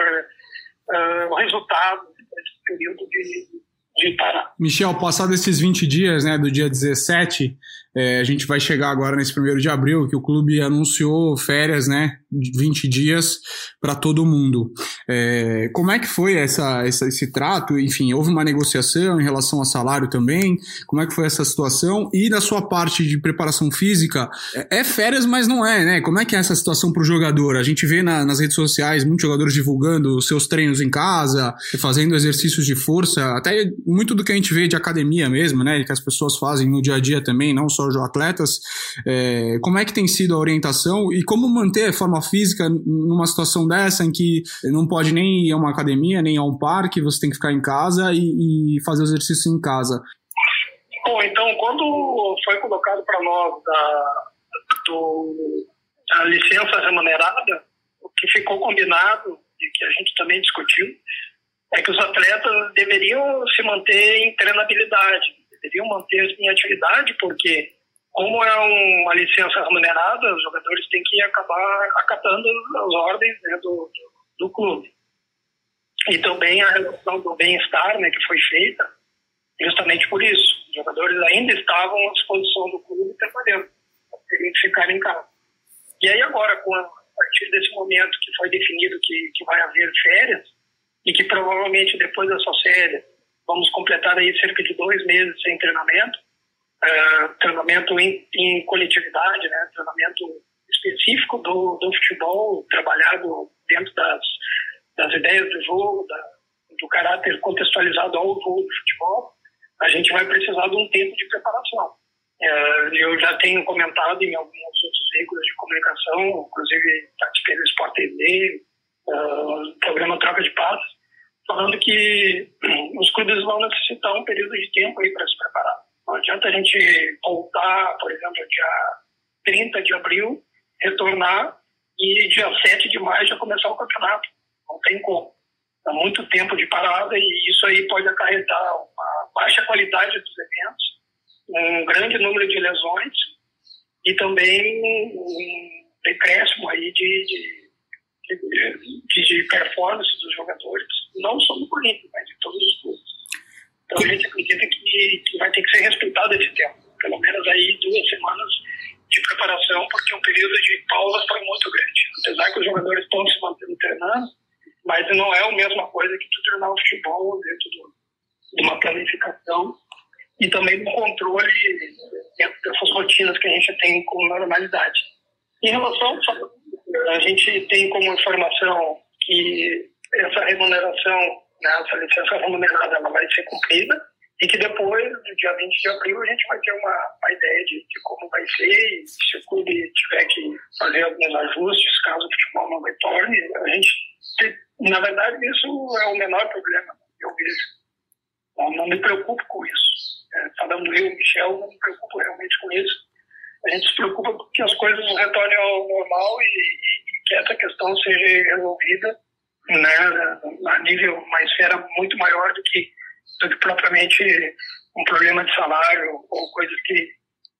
uh, resultado nesse período de, de parar. Michel, passado esses 20 dias, né, do dia 17, é, a gente vai chegar agora nesse primeiro de abril, que o clube anunciou férias, né, de 20 dias para todo mundo. É, como é que foi essa, essa, esse trato? Enfim, houve uma negociação em relação ao salário também? Como é que foi essa situação? E da sua parte de preparação física, é, é férias, mas não é, né? Como é que é essa situação para o jogador? A gente vê na, nas redes sociais muitos jogadores divulgando seus treinos em casa, fazendo exercícios de força, até muito do que a gente vê de academia mesmo, né? Que as pessoas fazem no dia a dia também, não só os atletas. É, como é que tem sido a orientação e como manter a forma física numa situação dessa em que não pode nem ir a uma academia, nem a um parque, você tem que ficar em casa e, e fazer o exercício em casa? Bom, então, quando foi colocado para nós da, do, a licença remunerada, o que ficou combinado e que a gente também discutiu é que os atletas deveriam se manter em treinabilidade, deveriam manter-se em atividade, porque como é uma licença remunerada, os jogadores têm que acabar acatando as ordens né, do, do, do, clube. e também a relação do bem-estar né, que foi feita, justamente por isso. Os jogadores ainda estavam à disposição do clube trabalhando, teriam que ficar em casa. E aí agora, com a, a partir desse momento que foi definido que, que vai haver férias, e que provavelmente depois dessas férias vamos completar aí cerca de dois meses sem treinamento, uh, treinamento em, em, coletividade, né, treinamento específico do, do futebol, trabalhado dentro das, das ideias do jogo, da, do caráter contextualizado ao jogo de futebol, a gente vai precisar de um tempo de preparação. Uh, eu já tenho comentado em alguns outros veículos de comunicação, inclusive participei do Sport TV, uh, programa Troca de Passos, falando que os clubes vão necessitar um período de tempo aí para se preparar. Não adianta a gente voltar, por exemplo, dia 30 de abril, retornar e dia 7 de maio já começar o campeonato. Não tem como. Há muito tempo de parada e isso aí pode acarretar uma baixa qualidade dos eventos, um grande número de lesões e também um decréscimo aí de, de de, de performance dos jogadores, não só no Corinthians, mas em todos os clubes. Então a gente acredita que, que vai ter que ser respeitado esse tempo, pelo menos aí duas semanas de preparação, porque o período de pausa foi muito grande. Apesar que os jogadores estão se mantendo treinando, mas não é a mesma coisa que tu treinar o futebol dentro do, de uma planificação e também do controle dentro dessas rotinas que a gente tem com normalidade. Em relação a gente tem como informação que essa remuneração, né, essa licença remunerada, ela vai ser cumprida e que depois, no dia 20 de abril, a gente vai ter uma, uma ideia de, de, como vai ser e se o clube tiver que fazer alguns ajustes, caso o futebol não retorne, a gente, na verdade, isso é o menor problema que eu vejo. Não, não me preocupo com isso. É, falando eu, Michel, não me preocupo realmente com isso a gente se preocupa que as coisas retornem ao normal e, e que essa questão seja resolvida né, a nível, uma esfera muito maior do que, do que propriamente um problema de salário ou coisas que,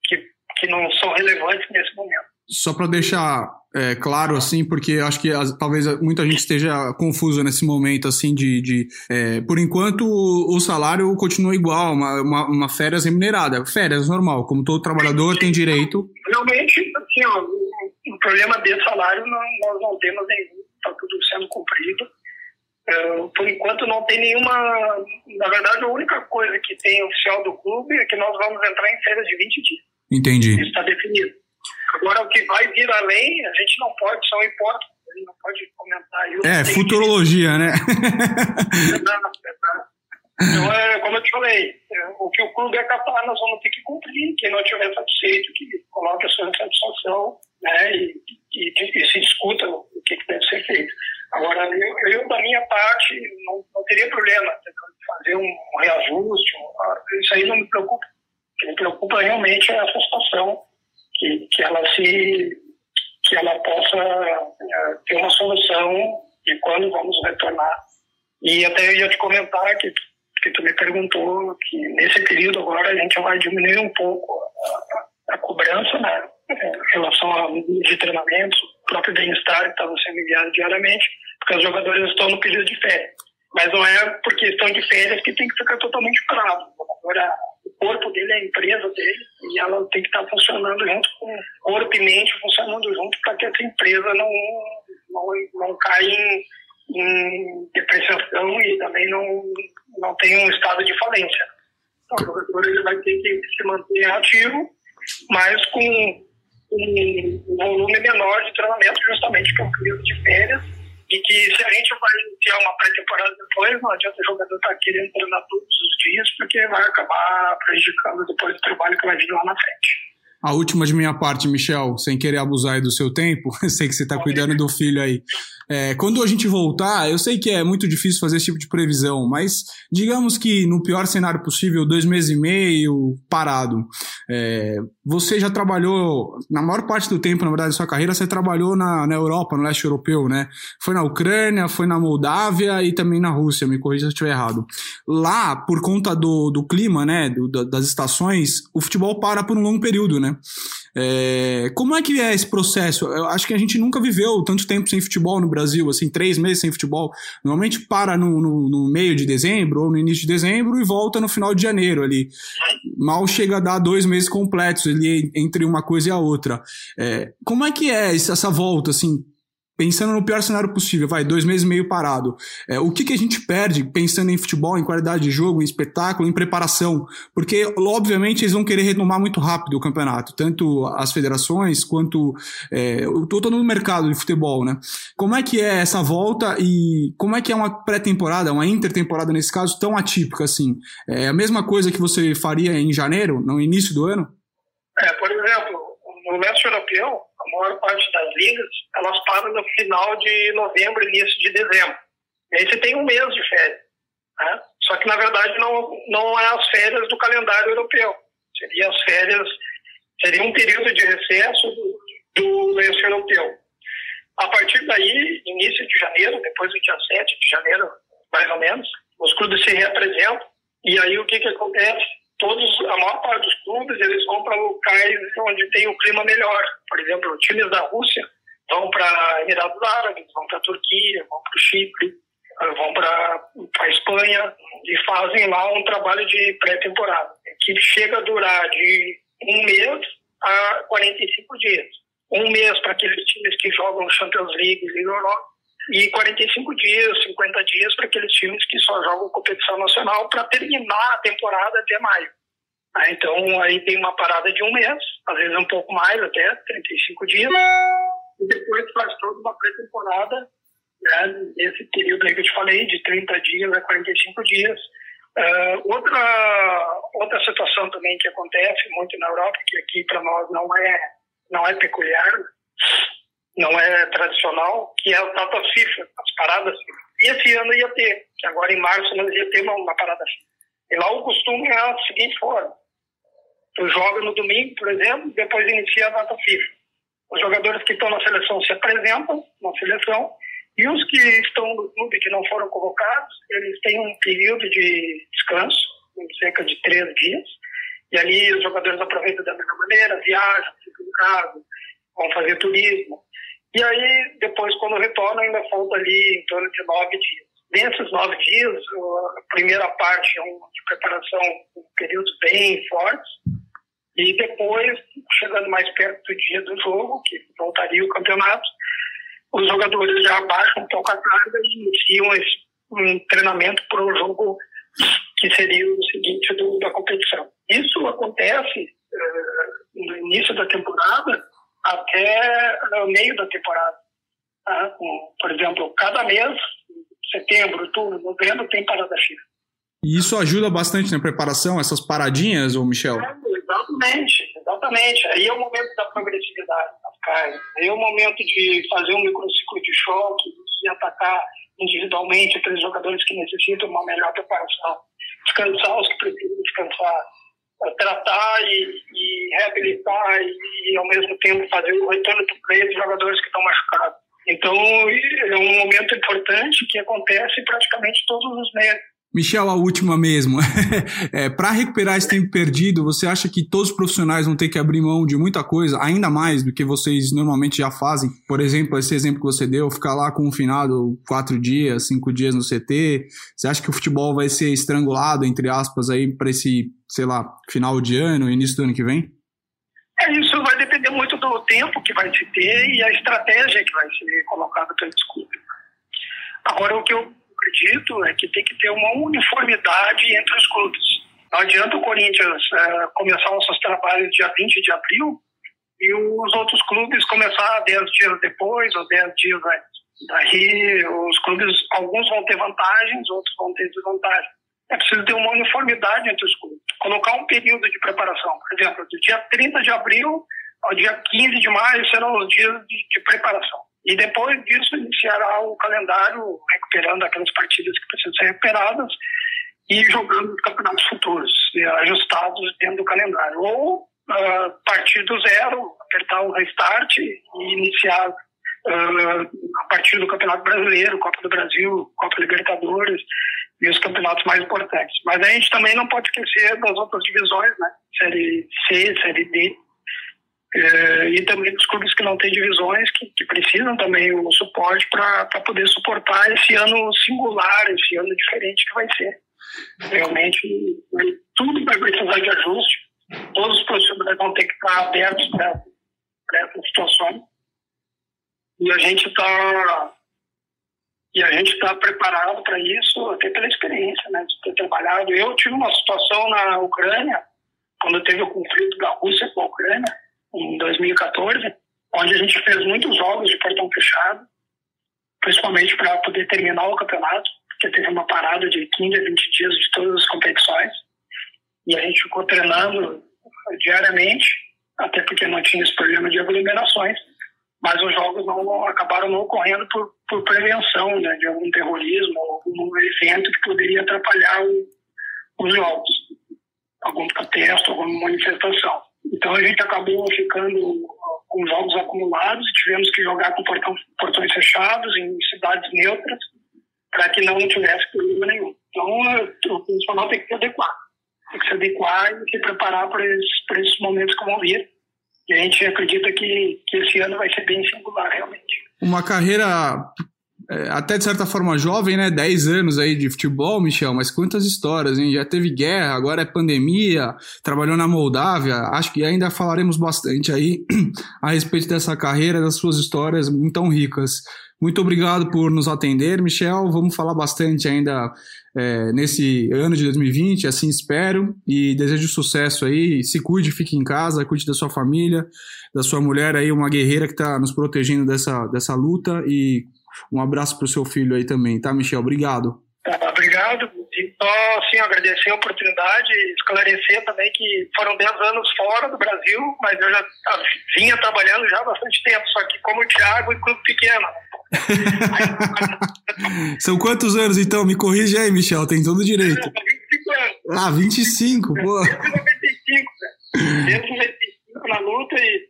que, que não são relevantes nesse momento. Só para deixar é, claro, assim, porque acho que as, talvez muita gente esteja confusa nesse momento, assim, de. de é, por enquanto, o, o, salário continua igual, uma, uma, uma, férias remunerada. Férias normal, como todo trabalhador tem direito. Realmente, assim, ó, o, problema de salário não, nós não temos nenhum, tudo sendo cumprido. Por enquanto não tem nenhuma. Na verdade, a única coisa que tem oficial do clube é que nós vamos entrar em férias de 20 dias. Entendi. Isso está definido. Agora, o que vai vir além, a gente não pode, são hipóteses, a gente não pode comentar isso. É, futurologia, que... né? exato, exato. Então, é, como eu te falei, é, o que o clube é capaz, nós vamos ter que cumprir. Quem não tiver satisfeito, que coloque a sua insatisfação né, e, e, e, se discuta o que, que, deve ser feito. Agora, eu, eu da minha parte, não, não teria problema fazer um, reajuste, um, isso aí não me preocupa. O que me preocupa realmente é essa situação que, que ela se que ela possa é, ter uma solução de quando vamos retornar. E até eu ia te comentar que, que tu me perguntou que nesse período agora a gente vai diminuir um pouco a cobrança né, em relação a de treinamento, o próprio bem-estar que estava sendo enviado diariamente, porque os jogadores estão no período de férias. Mas não é porque estão de férias que tem que ficar totalmente parado. Agora, corpo dele é a empresa dele e ela tem que estar funcionando junto com o corpo e mente funcionando junto para que essa empresa não, não, não caia em, em depreciação e também não, não tenha um estado de falência. Então, o jogador ele vai ter que se manter ativo, mas com um volume menor de treinamento, justamente porque é um período de férias e que se a gente vai iniciar uma pré-temporada depois, não adianta o jogador estar tá querendo treinar todos os dias, porque vai acabar prejudicando depois o trabalho que vai vir lá na frente. A última de minha parte, Michel, sem querer abusar do seu tempo, sei que você está cuidando do filho aí. É, quando a gente voltar, eu sei que é muito difícil fazer esse tipo de previsão, mas digamos que no pior cenário possível, dois meses e meio parado. É, você já trabalhou, na maior parte do tempo, na verdade, da sua carreira, você trabalhou na, na Europa, no leste europeu, né? Foi na Ucrânia, foi na Moldávia e também na Rússia, me corrija se eu estiver errado. Lá, por conta do, do clima, né, do, das estações, o futebol para por um longo período, né? É, como é que é esse processo? Eu acho que a gente nunca viveu tanto tempo sem futebol no Brasil, assim, três meses sem futebol. Normalmente para no, no, no meio de dezembro ou no início de dezembro e volta no final de janeiro ali. Mal chega a dar dois meses completos ali entre uma coisa e a outra. É, como é que é essa volta, assim, pensando no pior cenário possível, vai, dois meses e meio parado. É, o que, que a gente perde pensando em futebol, em qualidade de jogo, em espetáculo, em preparação? Porque, obviamente, eles vão querer retomar muito rápido o campeonato, tanto as federações quanto é, todo no mercado de futebol, né? Como é que é essa volta e como é que é uma pré-temporada, uma intertemporada nesse caso, tão atípica assim? É a mesma coisa que você faria em janeiro, no início do ano? É, por exemplo, no leste europeu, maior parte das ligas, elas param no final de novembro, início de dezembro. E aí você tem um mês de férias. Né? Só que, na verdade, não, não é as férias do calendário europeu. Seria as férias, seria um período de recesso do, do europeu. A partir daí, início de janeiro, depois do dia 7 de janeiro, mais ou menos, os clubes se reapresentam. E aí o que, que acontece? Todos, a maior parte dos clubes, eles vão para locais onde tem um clima melhor. Por exemplo, times da Rússia vão para Emirados Árabes, vão para Turquia, vão para o Chipre, eh, vão para a Espanha e fazem lá um trabalho de pré-temporada, que chega a durar de um mês a 45 dias. Um mês para aqueles times que jogam Champions League e Europa, e 45 dias, 50 dias para aqueles times que só jogam competição nacional para terminar a temporada até maio. Ah, então aí tem uma parada de um mês, às vezes um pouco mais, até 35 dias, e depois faz toda uma pré-temporada né, nesse período aí que eu te falei, de 30 dias a 45 dias. Uh, outra, outra situação também que acontece muito na Europa, que aqui para nós não é, não é peculiar, não é tradicional, que é o Tata FIFA, as paradas E esse ano ia ter, que agora em março nós ia ter uma, uma parada FIFA. E lá o costume é a seguinte forma. Tu joga no domingo, por exemplo, depois inicia a data FIFA. Os jogadores que estão na seleção se apresentam na seleção e os que estão no clube que não foram convocados, eles têm um período de descanso, cerca de três dias, e ali os jogadores aproveitam da mesma maneira, viajam, ficam em casa, vão fazer turismo. E aí, depois, quando retorna, ainda falta ali em torno de nove dias. Nesses nove dias, a primeira parte é um de preparação, um períodos bem fortes, e depois, chegando mais perto do dia do jogo, que voltaria o campeonato, os jogadores já abaixam um pouco a carga e iniciam um treinamento para o jogo que seria o seguinte do, da competição. Isso acontece uh, no início da temporada, até o meio da temporada. Tá? Por exemplo, cada mês, setembro, outubro, novembro, tem parada FIFA. E isso ajuda bastante na preparação, essas paradinhas, Michel? É, exatamente, exatamente. Aí é o momento da progressividade das cargas. Aí é o momento de fazer um microciclo de choque e atacar individualmente aqueles jogadores que necessitam uma melhor preparação. Descansar os que precisam descansar tratar e, e reabilitar e, e, ao mesmo tempo fazer o retorno do play dos jogadores que estão machucados. Então é um momento importante que acontece praticamente todos os meses. Michel, a última mesmo. é, Para recuperar esse tempo perdido, você acha que todos os profissionais vão ter que abrir mão de muita coisa, ainda mais do que vocês normalmente já fazem? Por exemplo, esse exemplo que você deu, ficar lá com um finado quatro dias, cinco dias no CT. Você acha que o futebol vai ser estrangulado, entre aspas, aí para esse, sei lá, final de ano, início do ano que vem? É, isso vai depender muito do tempo que vai se ter e a estratégia que vai ser colocada pelo clubes. Agora, o que eu acredito é que tem que ter uma uniformidade entre os clubes. Não adianta o Corinthians é, começar os seus trabalhos dia 20 de abril e os outros clubes começar 10 dias depois ou 10 dias antes. Daí os clubes, alguns vão ter vantagens, outros vão ter desvantagens. É preciso ter uma uniformidade entre os clubes. Colocar um período de preparação. Por exemplo, do dia 30 de abril ao dia 15 de maio serão os dias de, de preparação. E depois disso iniciará o calendário recuperando aquelas partidas que precisam ser recuperadas e jogando os campeonatos futuros, ajustados dentro do calendário. Ou uh, partir do zero, apertar o restart e iniciar uh, a partir do Campeonato Brasileiro, Copa do Brasil, Copa Libertadores e os campeonatos mais importantes. Mas a gente também não pode esquecer das outras divisões, né? Série C, Série D, e também dos clubes que não têm divisões, que, que precisam também o suporte para poder suportar esse ano singular, esse ano diferente que vai ser. Realmente, tudo vai precisar de ajuste, todos os profissionais vão ter que estar abertos para essa situação. E a gente está e a gente está preparado para isso, até pela experiência, né, de ter trabalhado. Eu tive uma situação na Ucrânia, quando teve o conflito da Rússia com a Ucrânia, em 2014, onde a gente fez muitos jogos de portão fechado, principalmente para poder terminar o campeonato, porque teve uma parada de 15 a 20 dias de todas as competições. E a gente ficou treinando diariamente, até porque não tinha esse problema de aglomerações, mas os jogos não acabaram não ocorrendo por, por prevenção né, de algum terrorismo, algum evento que poderia atrapalhar o, os jogos, algum protesto, alguma manifestação. Então a gente acabou ficando com jogos acumulados e tivemos que jogar com portão, portões fechados em cidades neutras para que não tivesse problema nenhum. Então o profissional tem que se adequar, tem que se adequar e se preparar para esses, para esses momentos que vão vir. E a gente acredita que, que esse ano vai ser bem singular, realmente. Uma carreira até de certa forma jovem, né? 10 anos aí de futebol, Michel, mas quantas histórias, hein? Já teve guerra, agora é pandemia, trabalhou na Moldávia, acho que ainda falaremos bastante aí a respeito dessa carreira, das suas histórias tão ricas. Muito obrigado por nos atender, Michel. Vamos falar bastante ainda é, nesse ano de 2020, assim espero, e desejo sucesso aí. Se cuide, fique em casa, cuide da sua família, da sua mulher aí, uma guerreira que está nos protegendo dessa, dessa luta. E um abraço para o seu filho aí também, tá, Michel? Obrigado. Tá, obrigado. E só assim, agradecer a oportunidade e esclarecer também que foram 10 anos fora do Brasil, mas eu já vinha trabalhando já há bastante tempo, só que como Thiago e clube pequeno. São quantos anos então? Me corrige aí, Michel, tem todo o direito. 25 anos. Ah, 25, pô. Desde 95, né? Desde 95 na luta e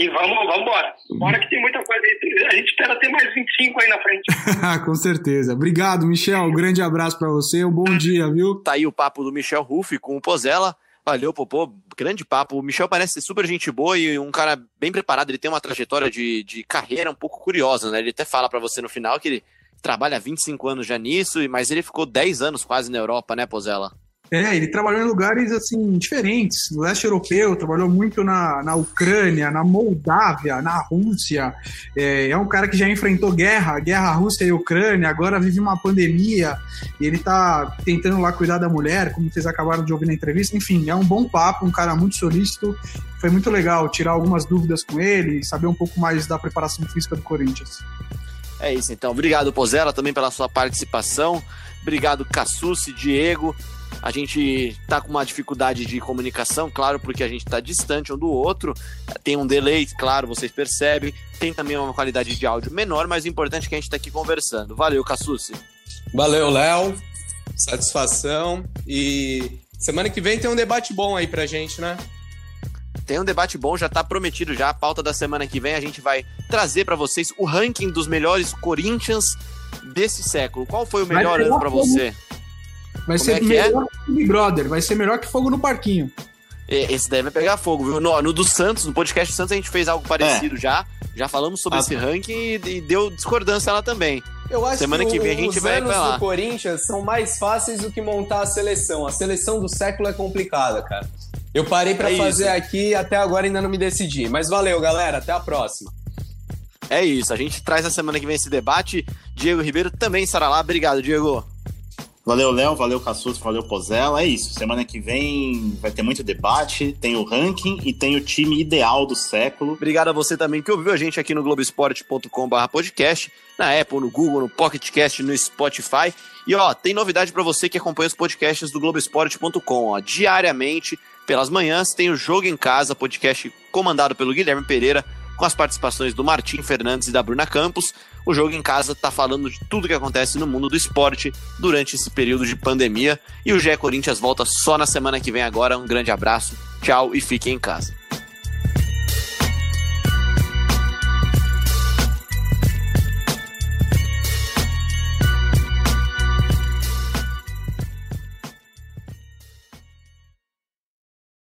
e vamos, vamos embora. Bora que tem muita coisa aí. A gente espera ter mais 25 aí na frente. Com certeza. Obrigado, Michel. Um grande abraço para você. Um bom dia, viu? Tá aí o papo do Michel Ruff com o Pozella. Valeu, Popô. Grande papo. O Michel parece ser super gente boa e um cara bem preparado. Ele tem uma trajetória de, de carreira um pouco curiosa, né? Ele até fala para você no final que ele trabalha há 25 anos já nisso, mas ele ficou 10 anos quase na Europa, né, Pozella? É, ele trabalhou em lugares assim diferentes, no leste europeu, trabalhou muito na, na Ucrânia, na Moldávia, na Rússia. É, é um cara que já enfrentou guerra, guerra Rússia e Ucrânia, agora vive uma pandemia e ele tá tentando lá cuidar da mulher, como vocês acabaram de ouvir na entrevista. Enfim, é um bom papo, um cara muito solícito. Foi muito legal tirar algumas dúvidas com ele, saber um pouco mais da preparação física do Corinthians. É isso então. Obrigado, Pozella, também pela sua participação. Obrigado, Cassucci, Diego. A gente tá com uma dificuldade de comunicação, claro, porque a gente está distante um do outro. Tem um delay, claro, vocês percebem. Tem também uma qualidade de áudio menor, mas o importante é que a gente está aqui conversando. Valeu, Cassucci. Valeu, Léo. Satisfação. E semana que vem tem um debate bom aí pra gente, né? Tem um debate bom, já tá prometido já. A pauta da semana que vem a gente vai trazer para vocês o ranking dos melhores Corinthians desse século. Qual foi o melhor ano para você? Vai Como ser é melhor é? que Big Brother, vai ser melhor que Fogo no Parquinho. Esse deve pegar fogo, viu? No, no do Santos, no podcast do Santos, a gente fez algo parecido é. já. Já falamos sobre ah, esse ranking e, e, deu discordância lá também. Eu acho Semana que, que vem a gente vai lá. do Corinthians são mais fáceis do que montar a seleção. A seleção do século é complicada, cara. Eu parei para é fazer isso. aqui até agora ainda não me decidi. Mas valeu, galera. Até a próxima. É isso. A gente traz na semana que vem esse debate. Diego Ribeiro também estará lá. Obrigado, Diego. Valeu, Léo, valeu, Cassus, valeu, Pozella. É isso. Semana que vem vai ter muito debate. Tem o ranking e tem o time ideal do século. Obrigado a você também que ouviu a gente aqui no Globoesporte.com/podcast, na Apple, no Google, no Pocketcast, no Spotify. E ó, tem novidade para você que acompanha os podcasts do Globoesporte.com. Ó, diariamente, pelas manhãs, tem o Jogo em Casa, podcast comandado pelo Guilherme Pereira com as participações do Martim Fernandes e da Bruna Campos. O jogo em casa está falando de tudo que acontece no mundo do esporte durante esse período de pandemia. E o GE Corinthians volta só na semana que vem agora. Um grande abraço, tchau e fiquem em casa.